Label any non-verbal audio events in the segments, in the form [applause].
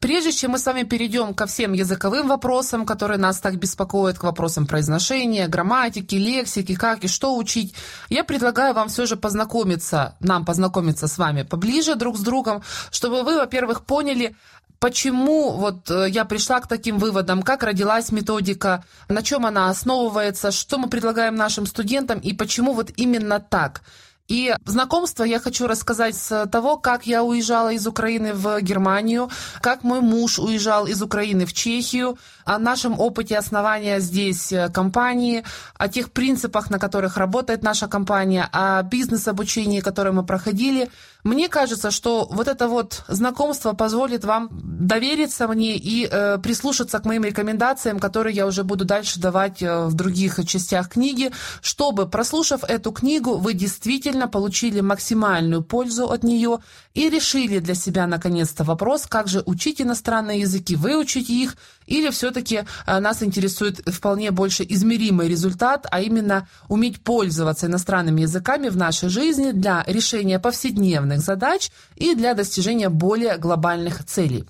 Прежде чем мы с вами перейдем ко всем языковым вопросам, которые нас так беспокоят, к вопросам произношения, грамматики, лексики, как и что учить, я предлагаю вам все же познакомиться, нам познакомиться с вами поближе друг с другом, чтобы вы, во-первых, поняли, Почему вот э, я пришла к таким выводам, как родилась методика, на чем она основывается, что мы предлагаем нашим студентам и почему вот именно так. И знакомство я хочу рассказать с того, как я уезжала из Украины в Германию, как мой муж уезжал из Украины в Чехию, о нашем опыте основания здесь э, компании, о тех принципах, на которых работает наша компания, о бизнес-обучении, которое мы проходили. Мне кажется, что вот это вот знакомство позволит вам довериться мне и э, прислушаться к моим рекомендациям, которые я уже буду дальше давать э, в других частях книги, чтобы, прослушав эту книгу, вы действительно получили максимальную пользу от нее и решили для себя наконец-то вопрос, как же учить иностранные языки, выучить их, или все-таки э, нас интересует вполне больше измеримый результат, а именно уметь пользоваться иностранными языками в нашей жизни для решения повседневных задач и для достижения более глобальных целей.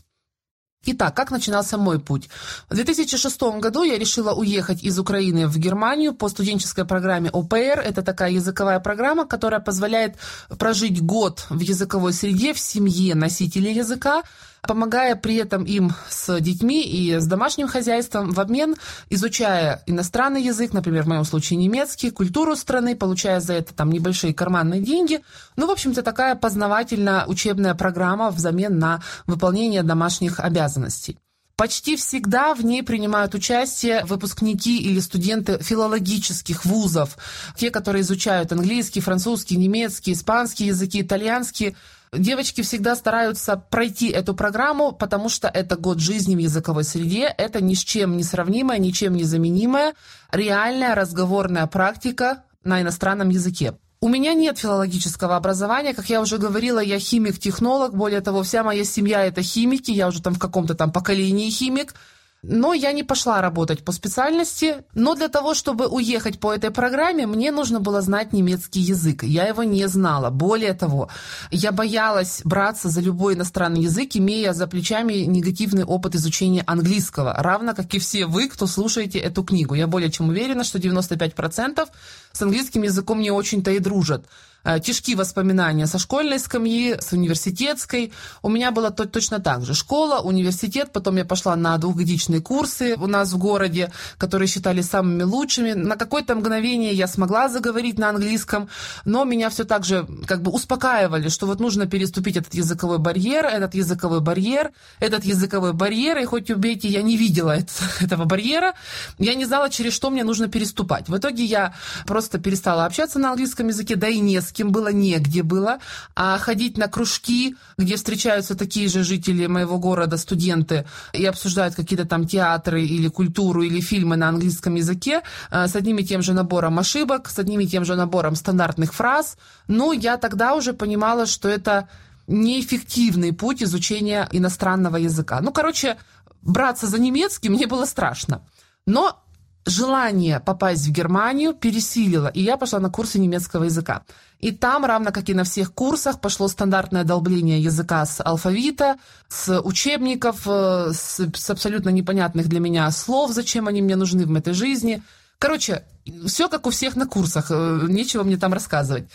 Итак, как начинался мой путь? В 2006 году я решила уехать из Украины в Германию по студенческой программе ОПР. Это такая языковая программа, которая позволяет прожить год в языковой среде, в семье носителей языка, помогая при этом им с детьми и с домашним хозяйством в обмен, изучая иностранный язык, например, в моем случае немецкий, культуру страны, получая за это там небольшие карманные деньги. Ну, в общем-то, такая познавательно-учебная программа взамен на выполнение домашних обязанностей. Почти всегда в ней принимают участие выпускники или студенты филологических вузов, те, которые изучают английский, французский, немецкий, испанский языки, итальянский, Девочки всегда стараются пройти эту программу, потому что это год жизни в языковой среде, это ни с чем не сравнимая, ничем не заменимая, реальная разговорная практика на иностранном языке. У меня нет филологического образования, как я уже говорила, я химик-технолог, более того, вся моя семья это химики, я уже там в каком-то там поколении химик. Но я не пошла работать по специальности. Но для того, чтобы уехать по этой программе, мне нужно было знать немецкий язык. Я его не знала. Более того, я боялась браться за любой иностранный язык, имея за плечами негативный опыт изучения английского. Равно как и все вы, кто слушаете эту книгу. Я более чем уверена, что 95% с английским языком не очень-то и дружат. Э, тяжкие воспоминания со школьной скамьи, с университетской. У меня было то, точно так же. Школа, университет, потом я пошла на двухгодичные курсы у нас в городе, которые считались самыми лучшими. На какое-то мгновение я смогла заговорить на английском, но меня все так же как бы успокаивали, что вот нужно переступить этот языковой барьер, этот языковой барьер, этот языковой барьер, и хоть убейте, я не видела [laughs] этого барьера, я не знала, через что мне нужно переступать. В итоге я просто перестала общаться на английском языке, да и не с кем было, негде было, а ходить на кружки, где встречаются такие же жители моего города, студенты, и обсуждают какие-то там театры или культуру, или фильмы на английском языке э, с одним и тем же набором ошибок, с одним и тем же набором стандартных фраз. Ну, я тогда уже понимала, что это неэффективный путь изучения иностранного языка. Ну, короче, браться за немецкий мне было страшно. Но желание попасть в Германию пересилило, и я пошла на курсы немецкого языка. И там, равно как и на всех курсах, пошло стандартное долбление языка с алфавита, с учебников, э, с, с абсолютно непонятных для меня слов, зачем они мне нужны в этой жизни. Короче, все как у всех на курсах, э, нечего мне там рассказывать.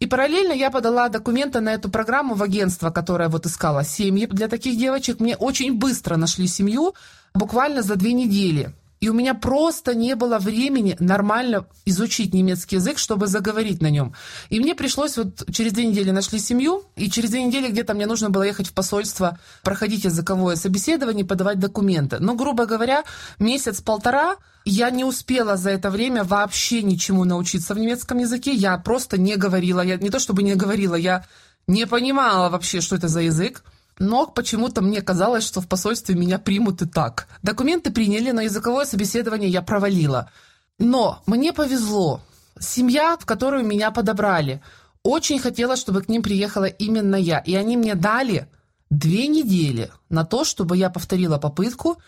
И параллельно я подала документы на эту программу в агентство, которое вот искало семьи для таких девочек. Мне очень быстро нашли семью, буквально за две недели. И у меня просто не было времени нормально изучить немецкий язык, чтобы заговорить на нем. И мне пришлось вот через две недели нашли семью, и через две недели где-то мне нужно было ехать в посольство, проходить языковое собеседование, подавать документы. Но, грубо говоря, месяц-полтора я не успела за это время вообще ничему научиться в немецком языке. Я просто не говорила. Я не то чтобы не говорила, я не понимала вообще, что это за язык. Но почему-то мне казалось, что в посольстве меня примут и так. Документы приняли, но языковое собеседование я провалила. Но мне повезло. Семья, в которую меня подобрали, очень хотела, чтобы к ним приехала именно я. И они мне дали две недели на то, чтобы я повторила попытку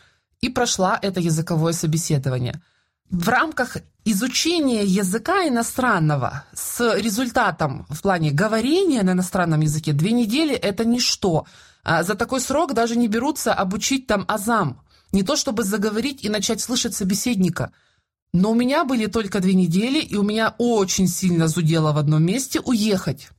и прошла это языковое собеседование. В рамках изучения языка иностранного с результатом в плане говорения на иностранном языке две недели – это ничто. А за такой срок даже не берутся обучить там азам. Не то чтобы заговорить и начать слышать собеседника. Но у меня были только две недели, и у меня очень сильно зудело в одном месте уехать.